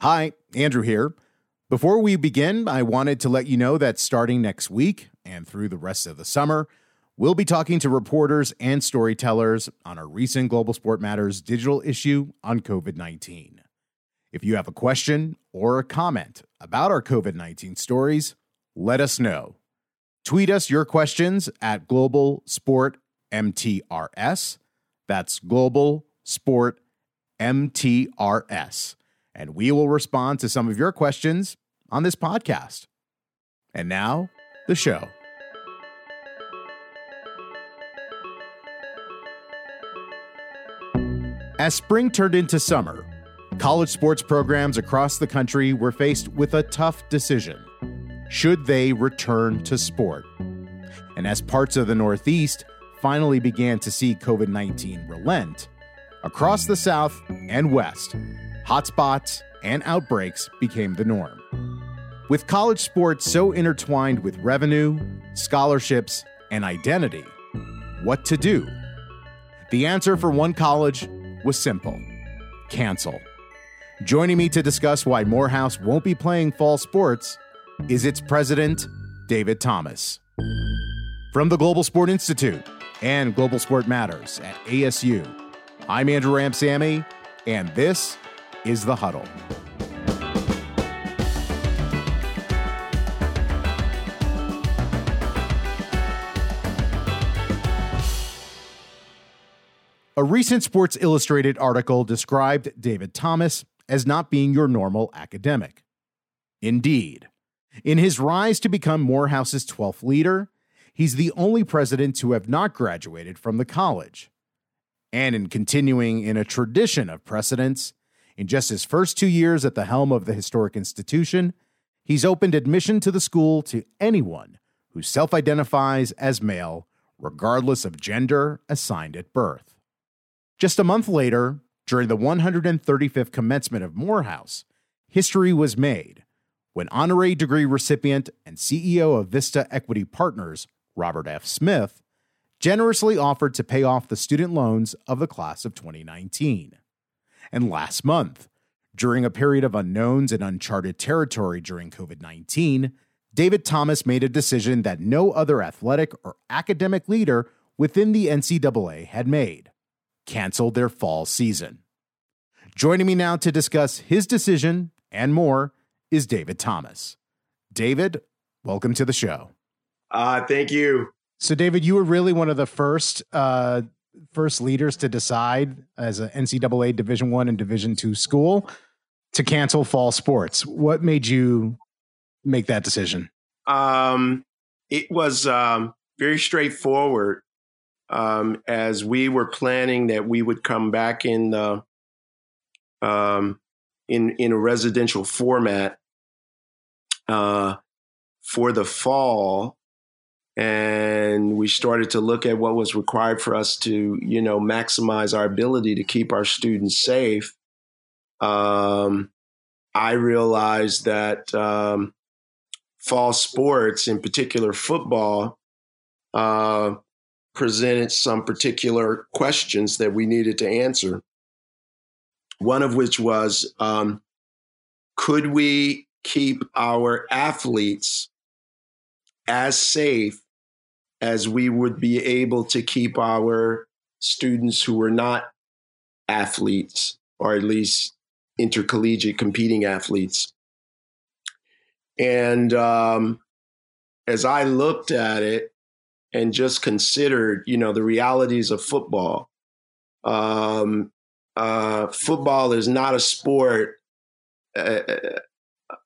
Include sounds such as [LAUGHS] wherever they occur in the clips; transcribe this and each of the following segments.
Hi, Andrew here. Before we begin, I wanted to let you know that starting next week and through the rest of the summer, we'll be talking to reporters and storytellers on our recent Global Sport Matters digital issue on COVID 19. If you have a question or a comment about our COVID 19 stories, let us know. Tweet us your questions at Global Sport MTRS. That's Global Sport MTRS and we will respond to some of your questions on this podcast. And now, the show. As spring turned into summer, college sports programs across the country were faced with a tough decision. Should they return to sport? And as parts of the Northeast finally began to see COVID 19 relent, across the South and West, hotspots, and outbreaks became the norm. With college sports so intertwined with revenue, scholarships, and identity, what to do? The answer for one college was simple cancel. Joining me to discuss why Morehouse won't be playing fall sports is its president, David Thomas. From the Global Sport Institute and Global Sport Matters at ASU, I'm Andrew Ramsamy, and this is The Huddle. A recent Sports Illustrated article described David Thomas as not being your normal academic. Indeed, in his rise to become Morehouse's 12th leader, he's the only president to have not graduated from the college. And in continuing in a tradition of precedents, in just his first two years at the helm of the historic institution, he's opened admission to the school to anyone who self identifies as male, regardless of gender assigned at birth. Just a month later, during the 135th commencement of Morehouse, history was made when honorary degree recipient and CEO of Vista Equity Partners, Robert F. Smith, generously offered to pay off the student loans of the class of 2019 and last month. During a period of unknowns and uncharted territory during COVID 19, David Thomas made a decision that no other athletic or academic leader within the NCAA had made canceled their fall season. Joining me now to discuss his decision and more is David Thomas. David, welcome to the show. Uh, thank you. So, David, you were really one of the first uh, first leaders to decide as an NCAA Division One and Division Two school to cancel fall sports. What made you make that decision? Um, it was um, very straightforward. Um, as we were planning that we would come back in the um, in in a residential format uh, for the fall, and we started to look at what was required for us to you know maximize our ability to keep our students safe. Um, i realized that um, fall sports in particular football uh, presented some particular questions that we needed to answer. One of which was um, could we keep our athletes as safe as we would be able to keep our students who were not athletes, or at least intercollegiate competing athletes. And um, as I looked at it and just considered, you know, the realities of football, um, uh, football is not a sport uh,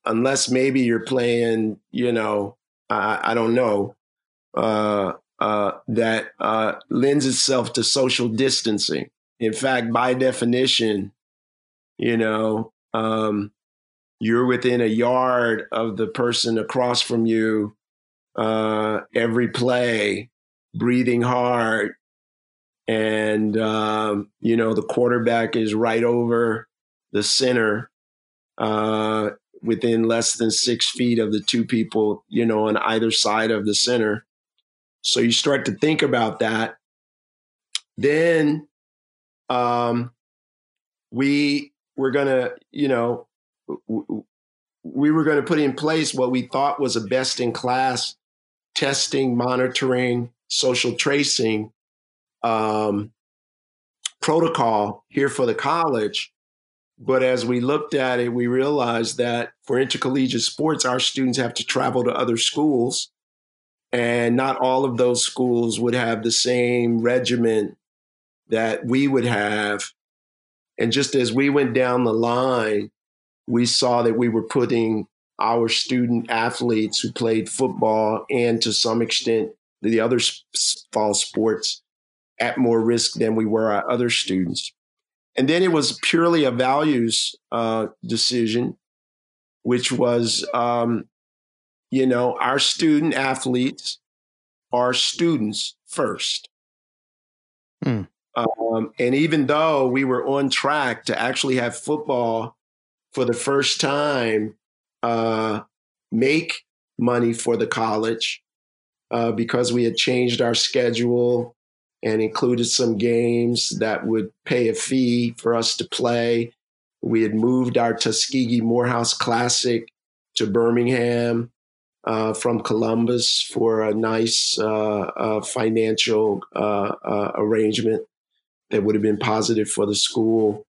unless maybe you're playing, you know, I, I don't know, uh, uh, that uh, lends itself to social distancing. In fact, by definition, you know, um, you're within a yard of the person across from you uh, every play, breathing hard. And, um, you know, the quarterback is right over the center uh, within less than six feet of the two people, you know, on either side of the center. So you start to think about that. Then um, we we're gonna, you know, we were going to put in place what we thought was a best in class testing, monitoring, social tracing um, protocol here for the college. But as we looked at it, we realized that for intercollegiate sports, our students have to travel to other schools. And not all of those schools would have the same regimen that we would have. And just as we went down the line, we saw that we were putting our student athletes who played football and to some extent the other fall sports at more risk than we were our other students. And then it was purely a values uh, decision, which was, um, you know, our student athletes are students first. Hmm. Um, and even though we were on track to actually have football for the first time uh, make money for the college uh, because we had changed our schedule and included some games that would pay a fee for us to play. We had moved our Tuskegee Morehouse Classic to Birmingham uh, from Columbus for a nice uh, uh, financial uh, arrangement that would have been positive for the school.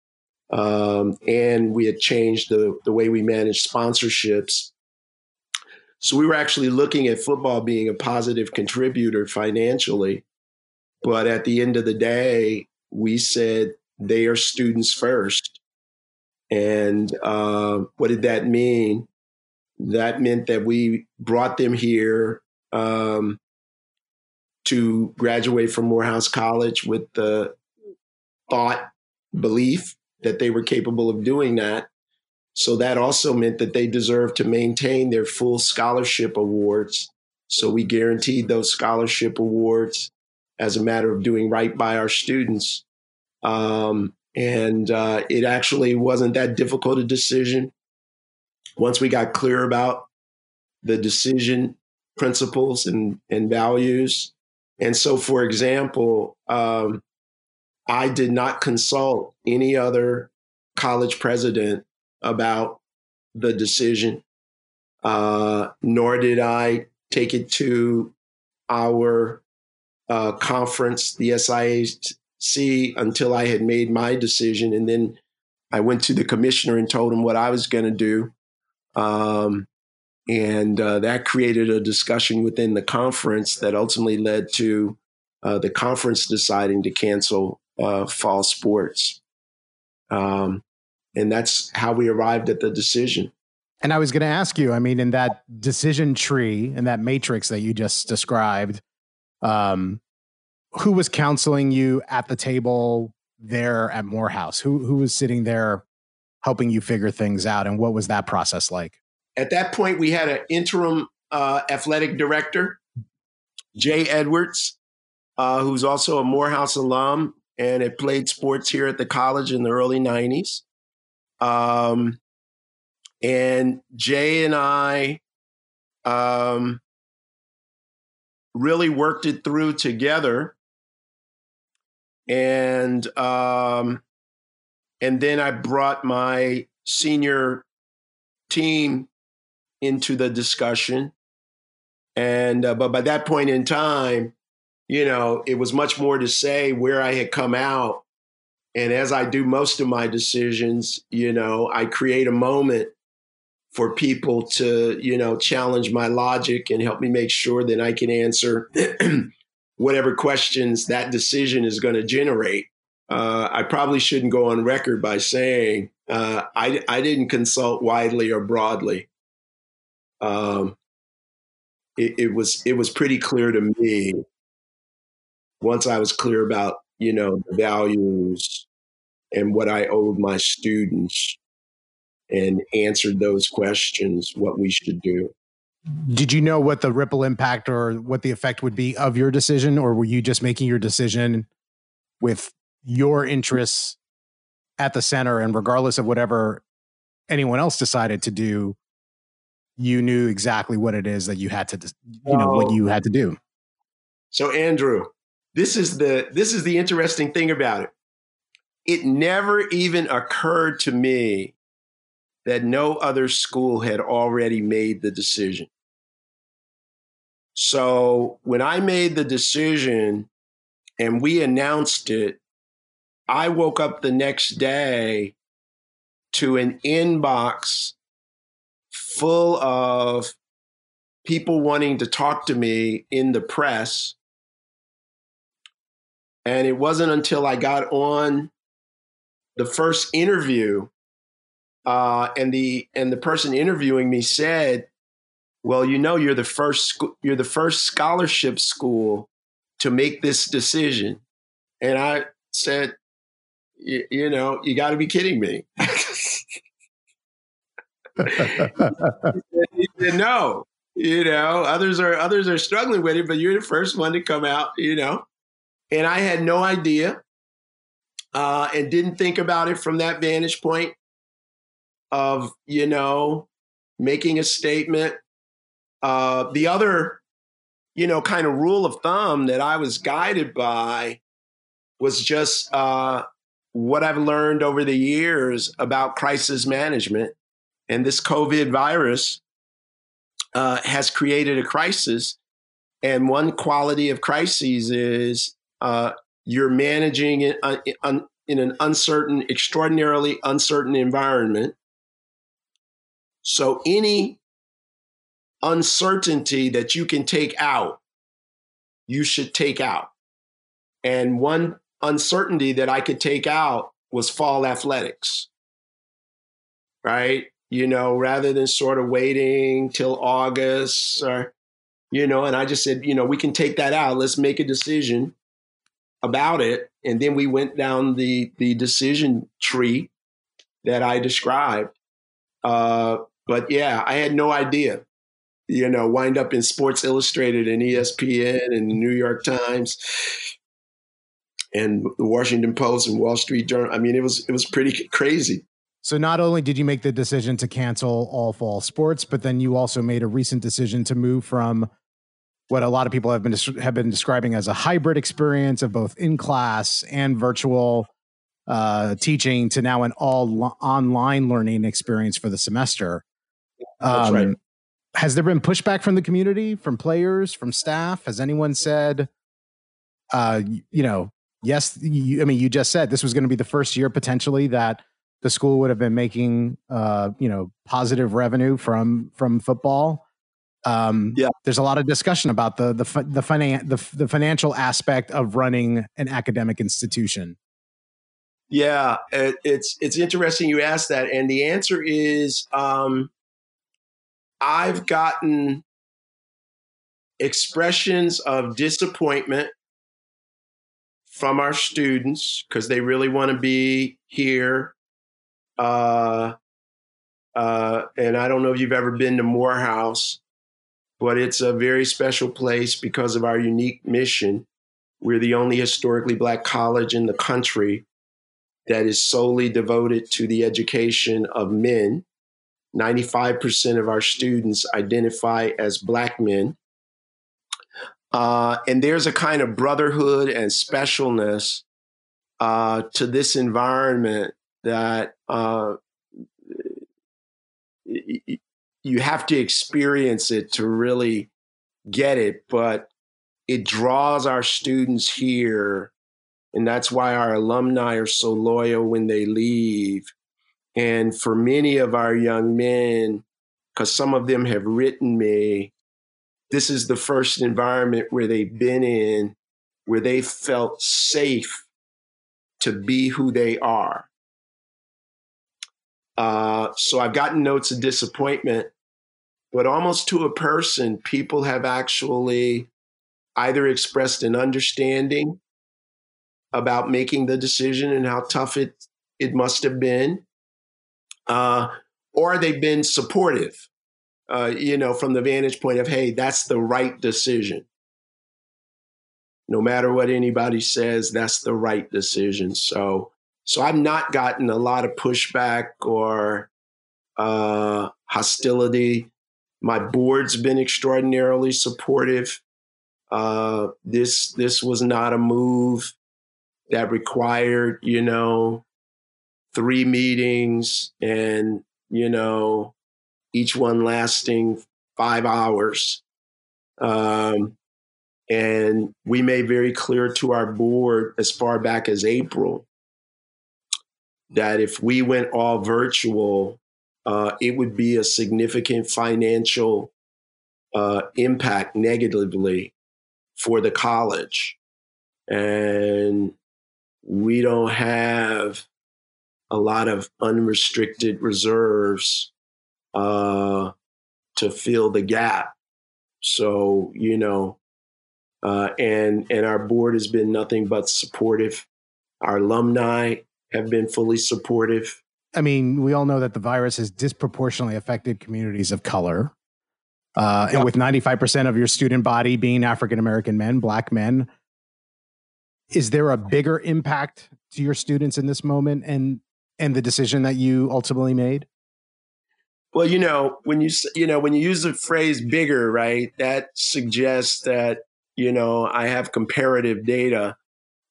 Um, and we had changed the, the way we managed sponsorships. So we were actually looking at football being a positive contributor financially. But at the end of the day, we said they are students first. And uh, what did that mean? That meant that we brought them here um, to graduate from Morehouse College with the thought, belief that they were capable of doing that. So that also meant that they deserved to maintain their full scholarship awards. So we guaranteed those scholarship awards as a matter of doing right by our students. Um, and uh, it actually wasn't that difficult a decision. Once we got clear about the decision principles and, and values. And so, for example, um, I did not consult any other college president about the decision, uh, nor did I take it to our uh, conference, the SIAC, until I had made my decision. And then I went to the commissioner and told him what I was going to do. Um, and uh, that created a discussion within the conference that ultimately led to uh, the conference deciding to cancel uh, fall sports. Um, and that's how we arrived at the decision. And I was going to ask you, I mean, in that decision tree, in that matrix that you just described, um, who was counseling you at the table there at Morehouse? Who who was sitting there helping you figure things out, and what was that process like? At that point, we had an interim uh, athletic director, Jay Edwards, uh, who's also a Morehouse alum, and had played sports here at the college in the early 90s. Um, and Jay and I um, really worked it through together. And um, and then I brought my senior team into the discussion. And uh, but by that point in time, you know, it was much more to say where I had come out. And as I do most of my decisions, you know, I create a moment for people to, you know, challenge my logic and help me make sure that I can answer [CLEARS THROAT] whatever questions that decision is going to generate. Uh, I probably shouldn't go on record by saying uh, I, I didn't consult widely or broadly. Um, it, it was it was pretty clear to me once I was clear about, you know, the values and what I owed my students and answered those questions, what we should do. Did you know what the ripple impact or what the effect would be of your decision, or were you just making your decision with your interests at the center and regardless of whatever anyone else decided to do, you knew exactly what it is that you had to, you know, what you had to do? So, Andrew, this is the this is the interesting thing about it. It never even occurred to me that no other school had already made the decision. So when I made the decision and we announced it, I woke up the next day to an inbox full of people wanting to talk to me in the press. And it wasn't until I got on the first interview uh, and the and the person interviewing me said, "Well, you know, you're the first you're the first scholarship school to make this decision," and I said, "You know, you got to be kidding me." [LAUGHS] said, "No, you know, others are others are struggling with it, but you're the first one to come out." You know, and I had no idea. Uh, and didn't think about it from that vantage point of you know making a statement. Uh, the other, you know, kind of rule of thumb that I was guided by was just uh, what I've learned over the years about crisis management. And this COVID virus uh, has created a crisis. And one quality of crises is uh, you're managing uh, in an uncertain, extraordinarily uncertain environment. So any uncertainty that you can take out, you should take out. And one uncertainty that I could take out was fall athletics. Right? You know, rather than sort of waiting till August or, you know, and I just said, you know, we can take that out. Let's make a decision about it. And then we went down the the decision tree that I described. Uh, but yeah, I had no idea. You know, wind up in Sports Illustrated and ESPN and the New York Times and the Washington Post and Wall Street Journal. I mean, it was it was pretty crazy. So not only did you make the decision to cancel all fall sports, but then you also made a recent decision to move from what a lot of people have been have been describing as a hybrid experience of both in class and virtual uh, teaching to now an all online learning experience for the semester. Um, right. Has there been pushback from the community, from players, from staff? Has anyone said, uh, you know, yes? You, I mean, you just said this was going to be the first year potentially that the school would have been making, uh, you know, positive revenue from from football. Um, yeah, there's a lot of discussion about the the the, finan- the the financial aspect of running an academic institution. Yeah, it, it's it's interesting you asked that, and the answer is um, I've gotten expressions of disappointment from our students because they really want to be here. Uh, uh, and I don't know if you've ever been to Morehouse, but it's a very special place because of our unique mission. We're the only historically black college in the country that is solely devoted to the education of men. 95% of our students identify as Black men. Uh, and there's a kind of brotherhood and specialness uh, to this environment that uh, you have to experience it to really get it. But it draws our students here. And that's why our alumni are so loyal when they leave and for many of our young men, because some of them have written me, this is the first environment where they've been in where they felt safe to be who they are. Uh, so I've gotten notes of disappointment, but almost to a person, people have actually either expressed an understanding about making the decision and how tough it it must have been, uh, or they've been supportive, uh, you know, from the vantage point of, hey, that's the right decision. No matter what anybody says, that's the right decision. So, so I've not gotten a lot of pushback or uh, hostility. My board's been extraordinarily supportive. Uh, this this was not a move that required, you know, three meetings and you know, each one lasting five hours. Um, and we made very clear to our board as far back as April that if we went all virtual, uh, it would be a significant financial uh, impact negatively for the college. And we don't have a lot of unrestricted reserves uh, to fill the gap. So, you know, uh, and and our board has been nothing but supportive. Our alumni have been fully supportive. I mean, we all know that the virus has disproportionately affected communities of color. Uh, and with 95% of your student body being African American men, black men, is there a bigger impact to your students in this moment and and the decision that you ultimately made? Well, you know, when you you know when you use the phrase bigger, right? That suggests that you know I have comparative data,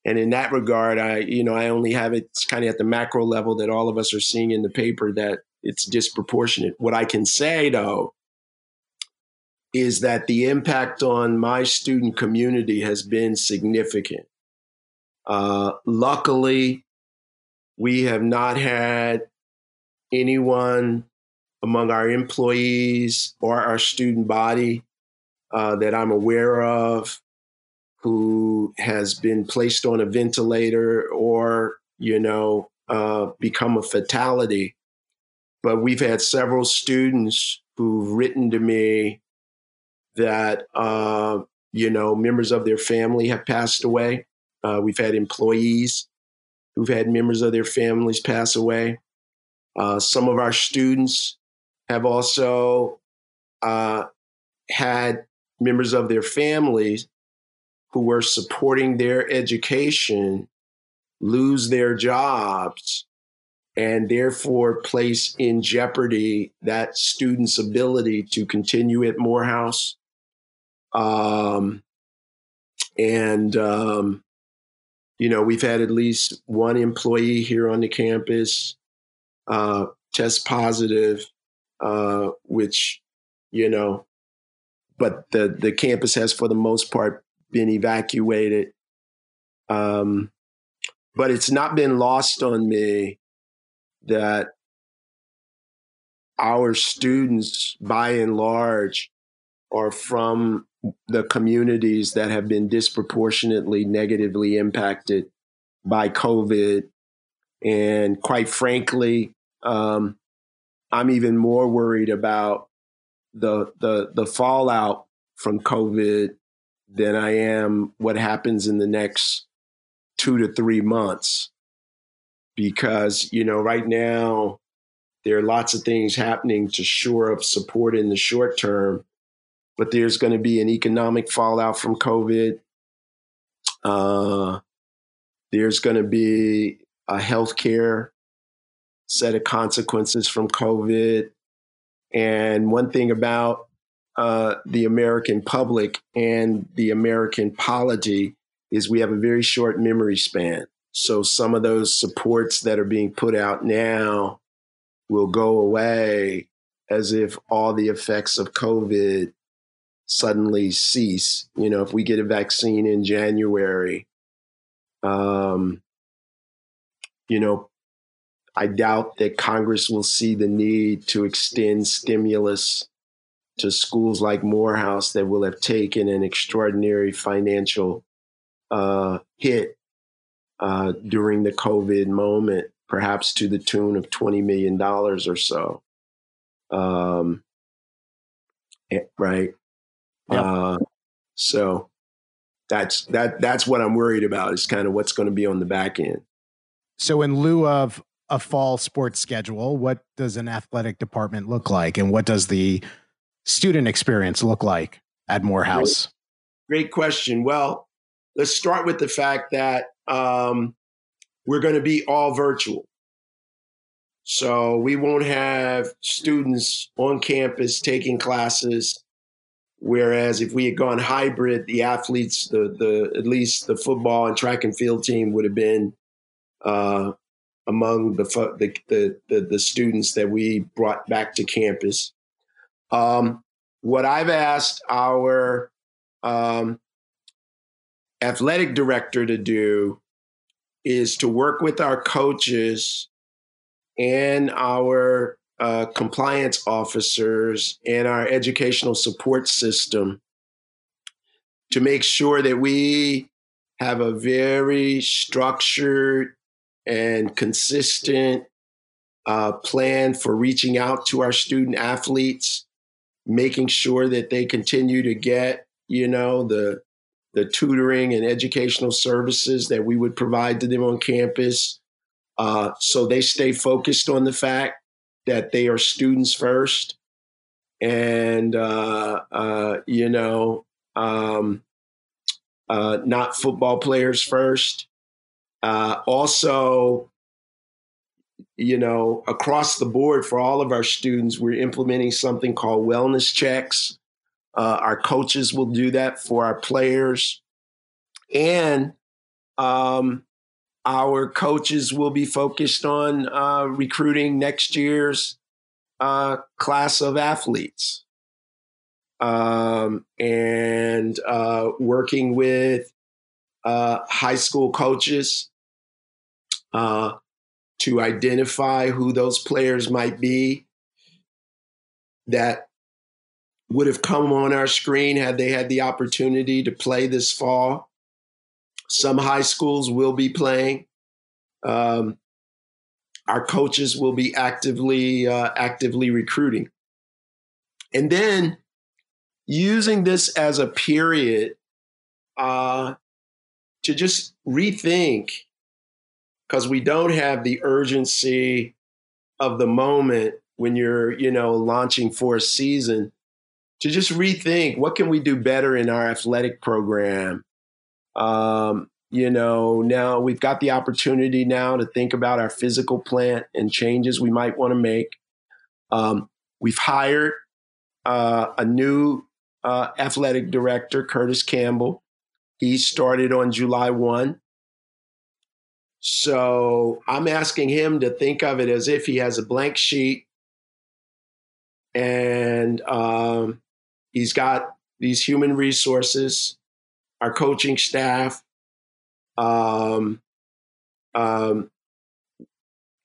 and in that regard, I you know I only have it kind of at the macro level that all of us are seeing in the paper that it's disproportionate. What I can say though is that the impact on my student community has been significant. Uh, luckily, we have not had anyone among our employees or our student body uh, that I'm aware of who has been placed on a ventilator or, you know, uh, become a fatality. But we've had several students who've written to me that uh, you know members of their family have passed away. Uh, we've had employees who've had members of their families pass away. Uh, some of our students have also uh, had members of their families who were supporting their education lose their jobs and therefore place in jeopardy that student's ability to continue at Morehouse. Um, and, um, you know, we've had at least one employee here on the campus uh, test positive, uh, which, you know, but the, the campus has, for the most part, been evacuated. Um, but it's not been lost on me that our students, by and large, are from the communities that have been disproportionately negatively impacted by COVID. And quite frankly, um, I'm even more worried about the, the, the fallout from COVID than I am what happens in the next two to three months. Because, you know, right now, there are lots of things happening to shore up support in the short term but there's going to be an economic fallout from COVID. Uh, there's going to be a healthcare set of consequences from COVID. And one thing about uh, the American public and the American polity is we have a very short memory span. So some of those supports that are being put out now will go away as if all the effects of COVID suddenly cease. You know, if we get a vaccine in January, um, you know, I doubt that Congress will see the need to extend stimulus to schools like Morehouse that will have taken an extraordinary financial uh, hit uh, during the COVID moment, perhaps to the tune of $20 million or so. Um, eh, right. Yep. Uh, so that's that that's what I'm worried about is kind of what's going to be on the back end. So in lieu of a fall sports schedule, what does an athletic department look like and what does the student experience look like at Morehouse? Great, Great question. Well, let's start with the fact that um, we're going to be all virtual. So we won't have students on campus taking classes Whereas if we had gone hybrid, the athletes, the the at least the football and track and field team would have been uh, among the, the, the, the, students that we brought back to campus. Um, what I've asked our um, athletic director to do is to work with our coaches and our uh, compliance officers and our educational support system to make sure that we have a very structured and consistent uh, plan for reaching out to our student athletes, making sure that they continue to get, you know, the the tutoring and educational services that we would provide to them on campus, uh, so they stay focused on the fact that they are students first, and uh, uh you know, um, uh, not football players first. Uh, also, you know, across the board for all of our students, we're implementing something called wellness checks. Uh, our coaches will do that for our players. And um, our coaches will be focused on uh, recruiting next year's uh, class of athletes um, and uh, working with uh, high school coaches uh, to identify who those players might be that would have come on our screen had they had the opportunity to play this fall. Some high schools will be playing. Um, our coaches will be actively uh, actively recruiting, and then using this as a period uh, to just rethink because we don't have the urgency of the moment when you're, you know, launching for a season to just rethink what can we do better in our athletic program. Um, you know, now we've got the opportunity now to think about our physical plant and changes we might want to make. Um, we've hired uh, a new uh, athletic director, Curtis Campbell. He started on July 1. So I'm asking him to think of it as if he has a blank sheet and um, he's got these human resources, our coaching staff. Um, um,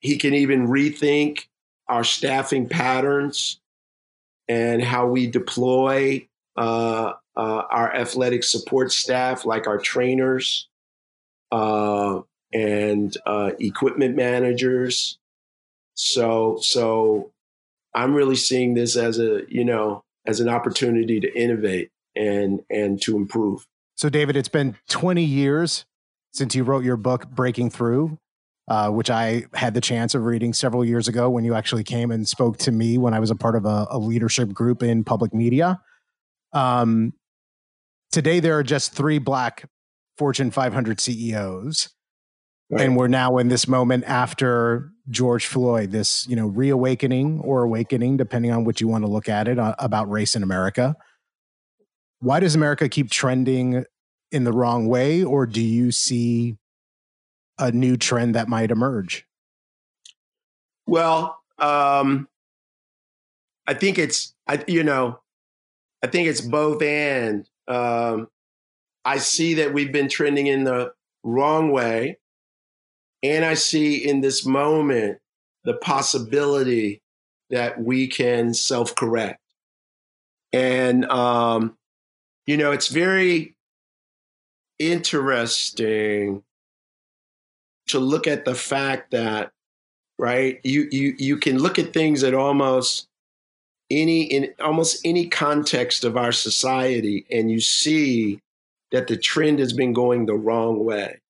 he can even rethink our staffing patterns and how we deploy uh, uh, our athletic support staff, like our trainers, uh, and uh, equipment managers. So, so I'm really seeing this as a you know as an opportunity to innovate and and to improve. So, David, it's been 20 years since you wrote your book, Breaking Through. Uh, which I had the chance of reading several years ago when you actually came and spoke to me when I was a part of a, a leadership group in public media. Um, today, there are just three black Fortune 500 CEOs. Right. And we're now in this moment after George Floyd, this you know reawakening or awakening, depending on what you want to look at it, uh, about race in America. Why does America keep trending in the wrong way, or do you see a new trend that might emerge? Well, um, I think it's I you know, I think it's both and. Um, I see that we've been trending in the wrong way and I see in this moment the possibility that we can self correct. And, um, you know, it's very interesting to look at the fact that, right, you, you, you can look at things at almost any, in almost any context of our society, and you see that the trend has been going the wrong way.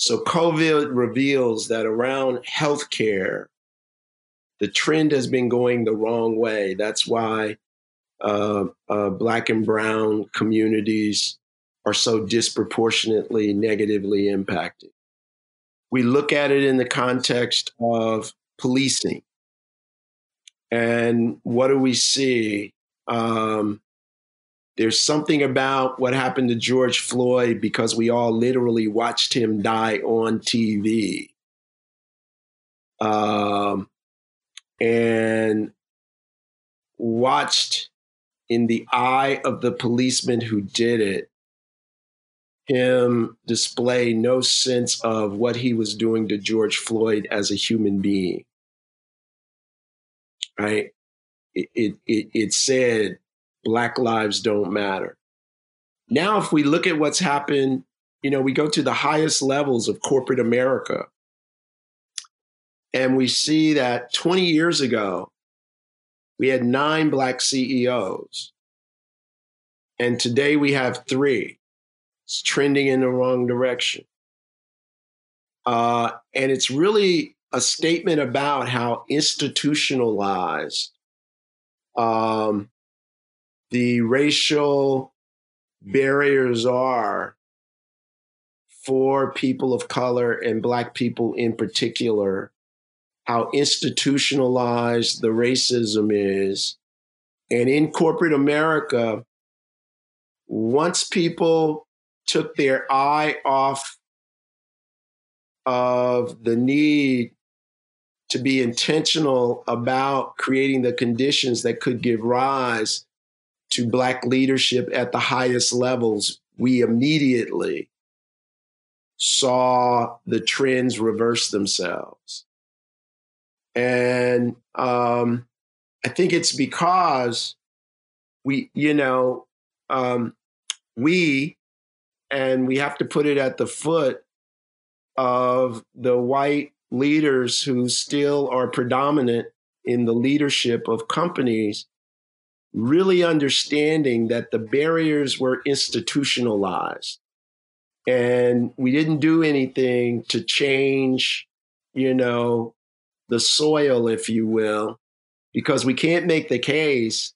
So COVID reveals that around healthcare, the trend has been going the wrong way. That's why uh, uh, Black and Brown communities are so disproportionately negatively impacted. We look at it in the context of policing. And what do we see? Um, there's something about what happened to George Floyd because we all literally watched him die on TV. um, and watched in the eye of the policeman who did it him display no sense of what he was doing to George Floyd as a human being. Right? It, it, it, it said Black lives don't matter. Now, if we look at what's happened, you know, we go to the highest levels of corporate America and we see that 20 years ago, we had nine Black CEOs. And today we have three. It's trending in the wrong direction. Uh, and it's really a statement about how institutionalized um, the racial barriers are for people of color and Black people in particular, how institutionalized the racism is. And in corporate America, once people took their eye off of the need to be intentional about creating the conditions that could give rise to Black leadership at the highest levels, we immediately saw the trends reverse themselves. And um, I think it's because we, you know, um, we, and we have to put it at the foot of the white leaders who still are predominant in the leadership of companies really understanding that the barriers were institutionalized. And we didn't do anything to change you know the soil if you will because we can't make the case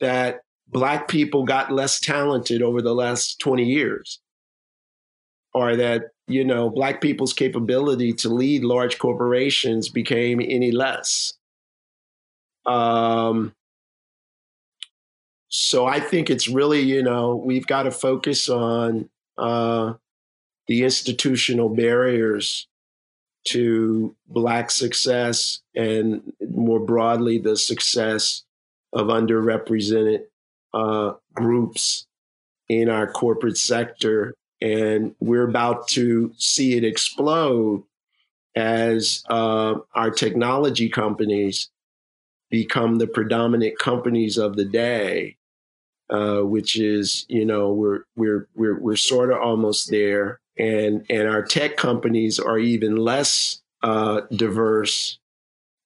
that black people got less talented over the last 20 years. Or that you know black people's capability to lead large corporations became any less. Um, so I think it's really, you know, we've got to focus on uh, the institutional barriers to Black success and more broadly the success of underrepresented uh, groups in our corporate sector. And we're about to see it explode as uh, our technology companies become the predominant companies of the day uh, which is you know we're we're we're we're sort of almost there, and and our tech companies are even less uh, diverse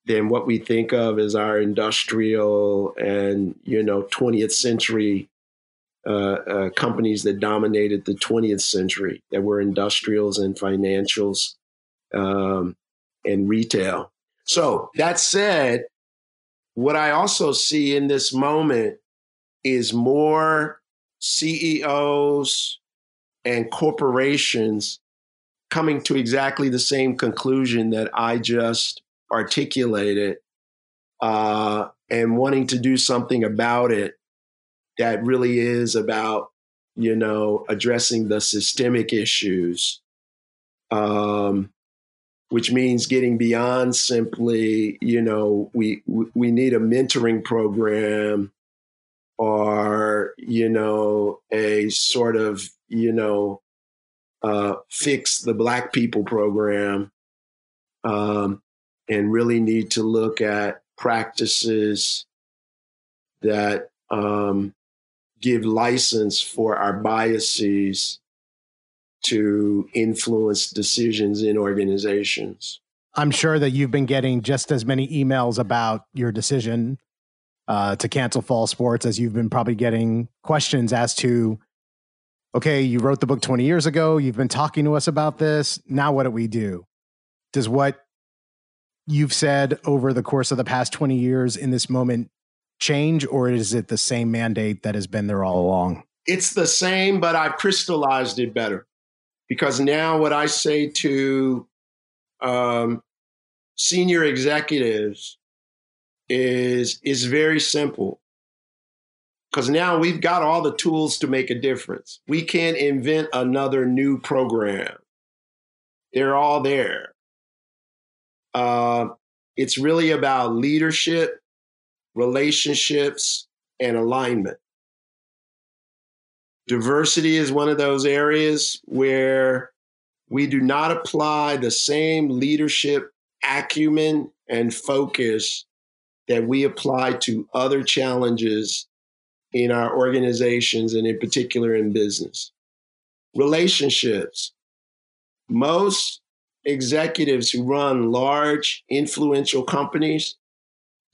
than what we think of as our industrial and you know 20th century uh, uh, companies that dominated the 20th century that were industrials and financials um, and retail. So that said, what I also see in this moment is more CEOs and corporations coming to exactly the same conclusion that I just articulated uh, and wanting to do something about it that really is about, you know, addressing the systemic issues, um, which means getting beyond simply, you know, we we need a mentoring program or you know a sort of you know uh, fix the black people program um, and really need to look at practices that um, give license for our biases to influence decisions in organizations. I'm sure that you've been getting just as many emails about your decision uh, to cancel fall sports as you've been probably getting questions as to okay you wrote the book 20 years ago you've been talking to us about this now what do we do? Does what you've said over the course of the past 20 years in this moment change or is it the same mandate that has been there all along? It's the same but i've crystallized it better. Because now what i say to um, senior executives is is very simple because now we've got all the tools to make a difference. We can't invent another new program. They're all there. uh, it's really about leadership, relationships, and alignment. Diversity is one of those areas where we do not apply the same leadership acumen and focus that we apply to other challenges in our organizations and in particular in business. Relationships. Most executives who run large, influential companies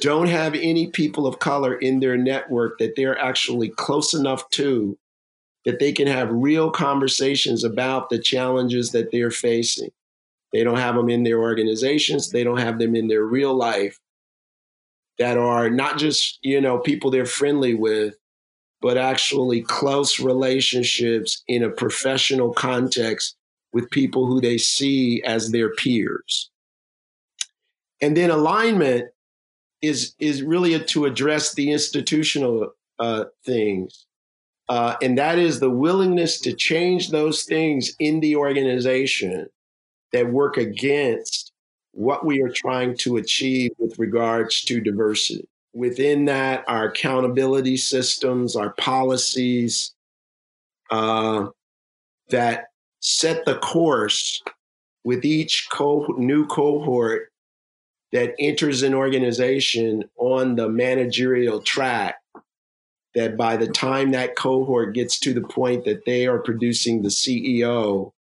don't have any people of color in their network that they're actually close enough to that they can have real conversations about the challenges that they're facing. They don't have them in their organizations, they don't have them in their real life that are not just, you know, people they're friendly with, but actually close relationships in a professional context with people who they see as their peers. And then alignment is is really to address the institutional uh, things, uh, and that is the willingness to change those things in the organization that work against what we are trying to achieve with regards to diversity. Within that, our accountability systems, our policies uh, that set the course with each co- new cohort that enters an organization on the managerial track that by the time that cohort gets to the point that they are producing the CEO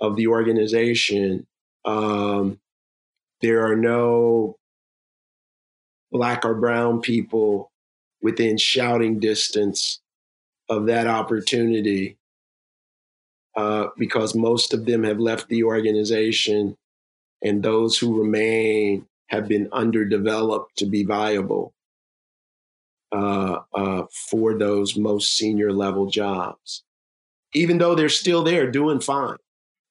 of the organization, um, there are no black or brown people within shouting distance of that opportunity uh, because most of them have left the organization and those who remain have been underdeveloped to be viable uh, uh, for those most senior level jobs, even though they're still there doing fine.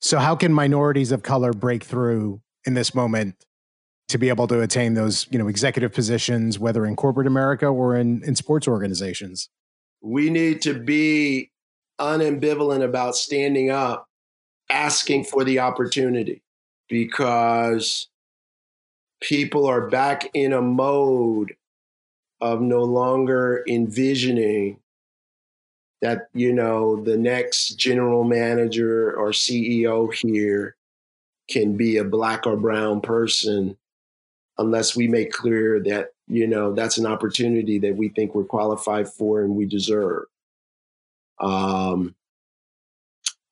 So, how can minorities of color break through in this moment to be able to attain those, you know, executive positions, whether in corporate America or in, in sports organizations? We need to be unambivalent about standing up, asking for the opportunity because people are back in a mode of no longer envisioning that you know the next general manager or CEO here can be a black or brown person unless we make clear that you know that's an opportunity that we think we're qualified for and we deserve um,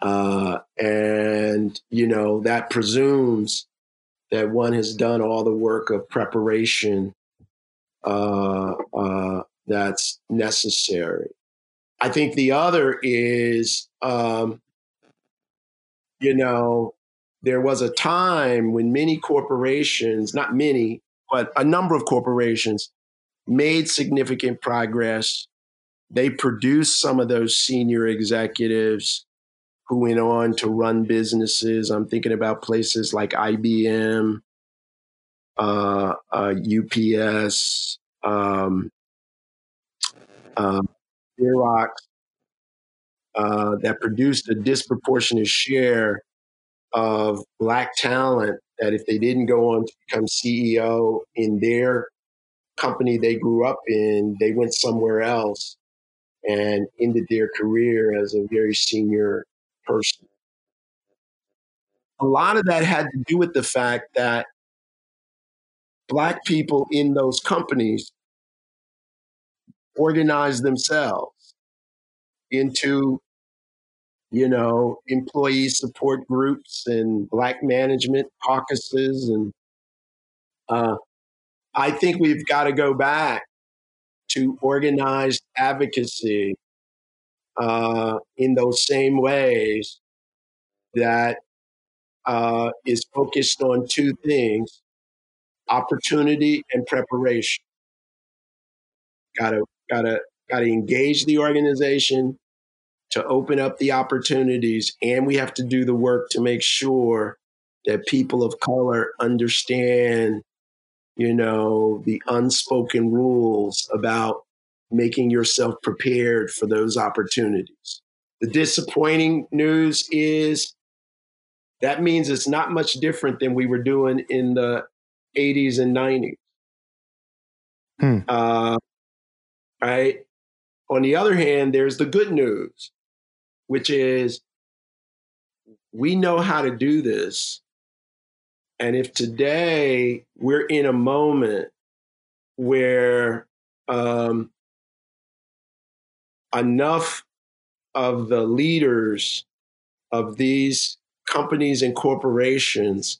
uh, and, you know, that presumes that one has done all the work of preparation uh, uh, that's necessary. I think the other is, um, you know, there was a time when many corporations, not many, but a number of corporations made significant progress they produced some of those senior executives who went on to run businesses. I'm thinking about places like IBM, uh, uh, UPS, um, uh, Xerox, uh, that produced a disproportionate share of black talent that if they didn't go on to become CEO in their company they grew up in, they went somewhere else and ended their career as a very senior person. A lot of that had to do with the fact that Black people in those companies organized themselves into, you know, employee support groups and Black management caucuses. And uh, I think we've got to go back to organized advocacy uh, in those same ways that uh, is focused on two things opportunity and preparation. Gotta, gotta, gotta engage the organization to open up the opportunities, and we have to do the work to make sure that people of color understand you know, the unspoken rules about making yourself prepared for those opportunities. The disappointing news is that means it's not much different than we were doing in the 80s and 90s. Hmm. Uh, right. On the other hand, there's the good news, which is we know how to do this. And if today we're in a moment where um, enough of the leaders of these companies and corporations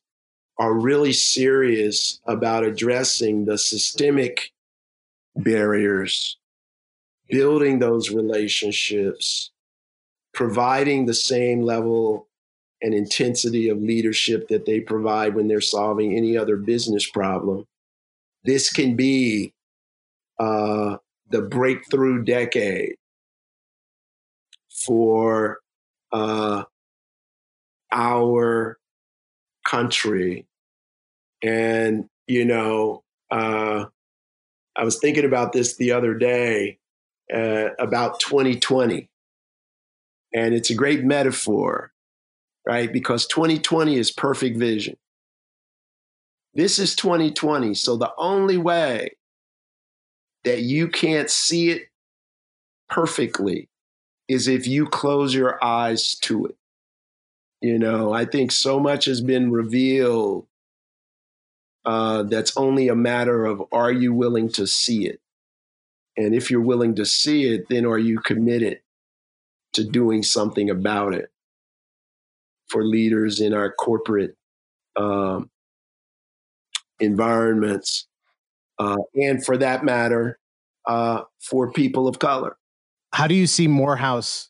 are really serious about addressing the systemic barriers, building those relationships, providing the same level and intensity of leadership that they provide when they're solving any other business problem. This can be uh, the breakthrough decade for uh, our country. And, you know, uh, I was thinking about this the other day uh, about 2020. And it's a great metaphor, right? Because 2020 is perfect vision. This is 2020. So the only way that you can't see it perfectly is if you close your eyes to it. You know, I think so much has been revealed uh, that's only a matter of are you willing to see it? And if you're willing to see it, then are you committed to doing something about it? For leaders in our corporate um, environments, uh, and for that matter, uh, for people of color. How do you see Morehouse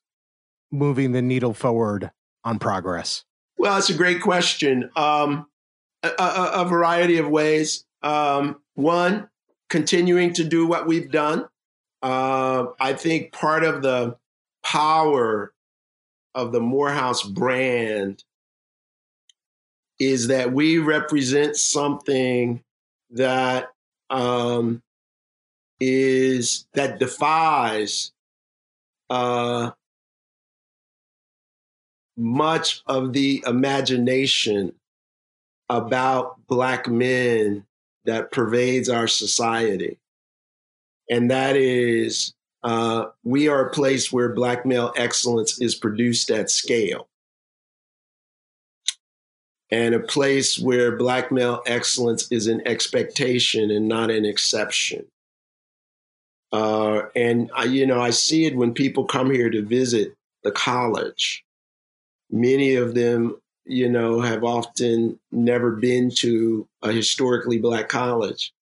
moving the needle forward on progress? Well, it's a great question. Um, a, a, a, variety of ways. Um, one, continuing to do what we've done. Uh, I think part of the power of the Morehouse brand is that we represent something that um, is that defies uh, much of the imagination about Black men that pervades our society. And that is, uh, we are a place where Black male excellence is produced at scale. And a place where Black male excellence is an expectation and not an exception. Uh, and I, you know, I see it when people come here to visit the college. Many of them, you know, have often never been to a historically black college.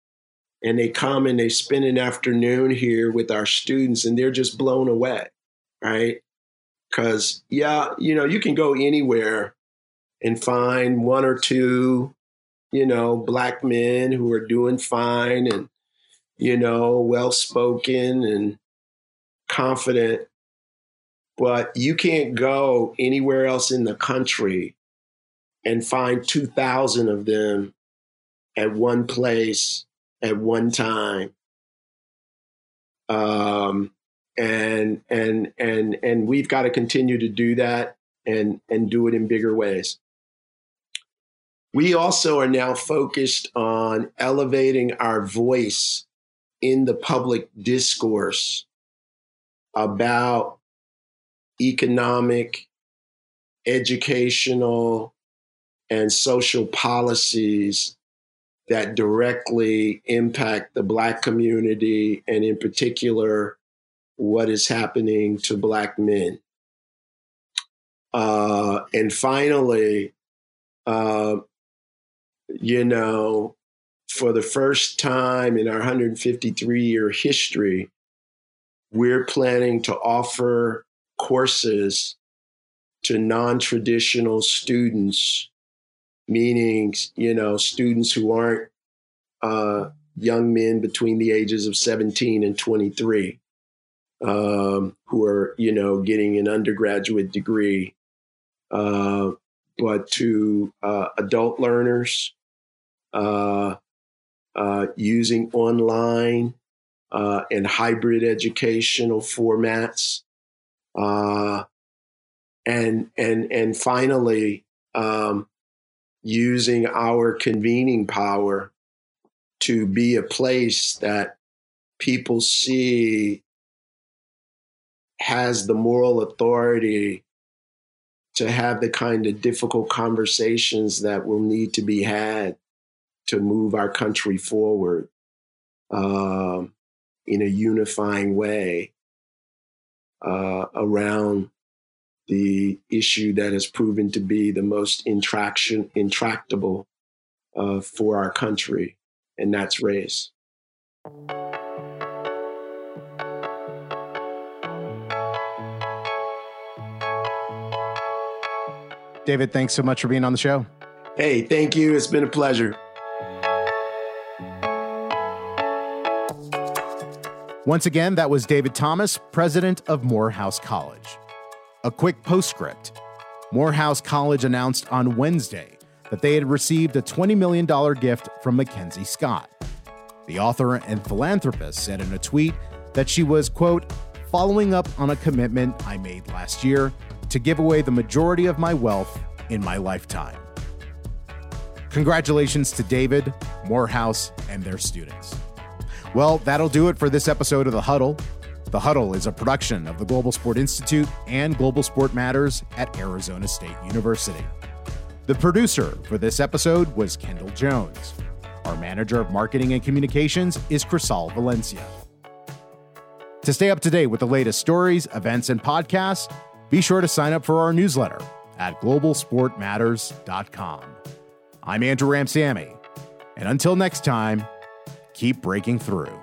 And they come and they spend an afternoon here with our students and they're just blown away, right? Because, yeah, you know, you can go anywhere and find one or two, you know, black men who are doing fine and you know, well spoken and confident. But you can't go anywhere else in the country and find 2,000 of them at one place at one time. Um, and and and and we've got to continue to do that and and do it in bigger ways. We also are now focused on elevating our voice in the public discourse about economic, educational, and social policies that directly impact the Black community, and in particular, what is happening to Black men. Uh, and finally, uh, you know, for the first time in our 153 year history, we're planning to offer courses to non traditional students, meaning, you know, students who aren't uh, young men between the ages of 17 and 23 um, who are, you know, getting an undergraduate degree, uh, but to uh, adult learners, uh, uh, using online uh, and hybrid educational formats. And, and, and finally, um, using our convening power to be a place that people see has the moral authority to have the kind of difficult conversations that will need to be had to move our country forward uh, in a unifying way uh, around the issue that has proven to be the most intraction, intractable uh, for our country, and that's race. David, thanks so much for being on the show. Hey, thank you. It's been a pleasure. Once again, that was David Thomas, president of Morehouse College. A quick postscript Morehouse College announced on Wednesday that they had received a $20 million gift from Mackenzie Scott. The author and philanthropist said in a tweet that she was, quote, following up on a commitment I made last year to give away the majority of my wealth in my lifetime. Congratulations to David, Morehouse, and their students. Well, that'll do it for this episode of The Huddle. The Huddle is a production of the Global Sport Institute and Global Sport Matters at Arizona State University. The producer for this episode was Kendall Jones. Our manager of marketing and communications is Crisal Valencia. To stay up to date with the latest stories, events, and podcasts, be sure to sign up for our newsletter at globalsportmatters.com. I'm Andrew Ramsamy, and until next time, keep breaking through.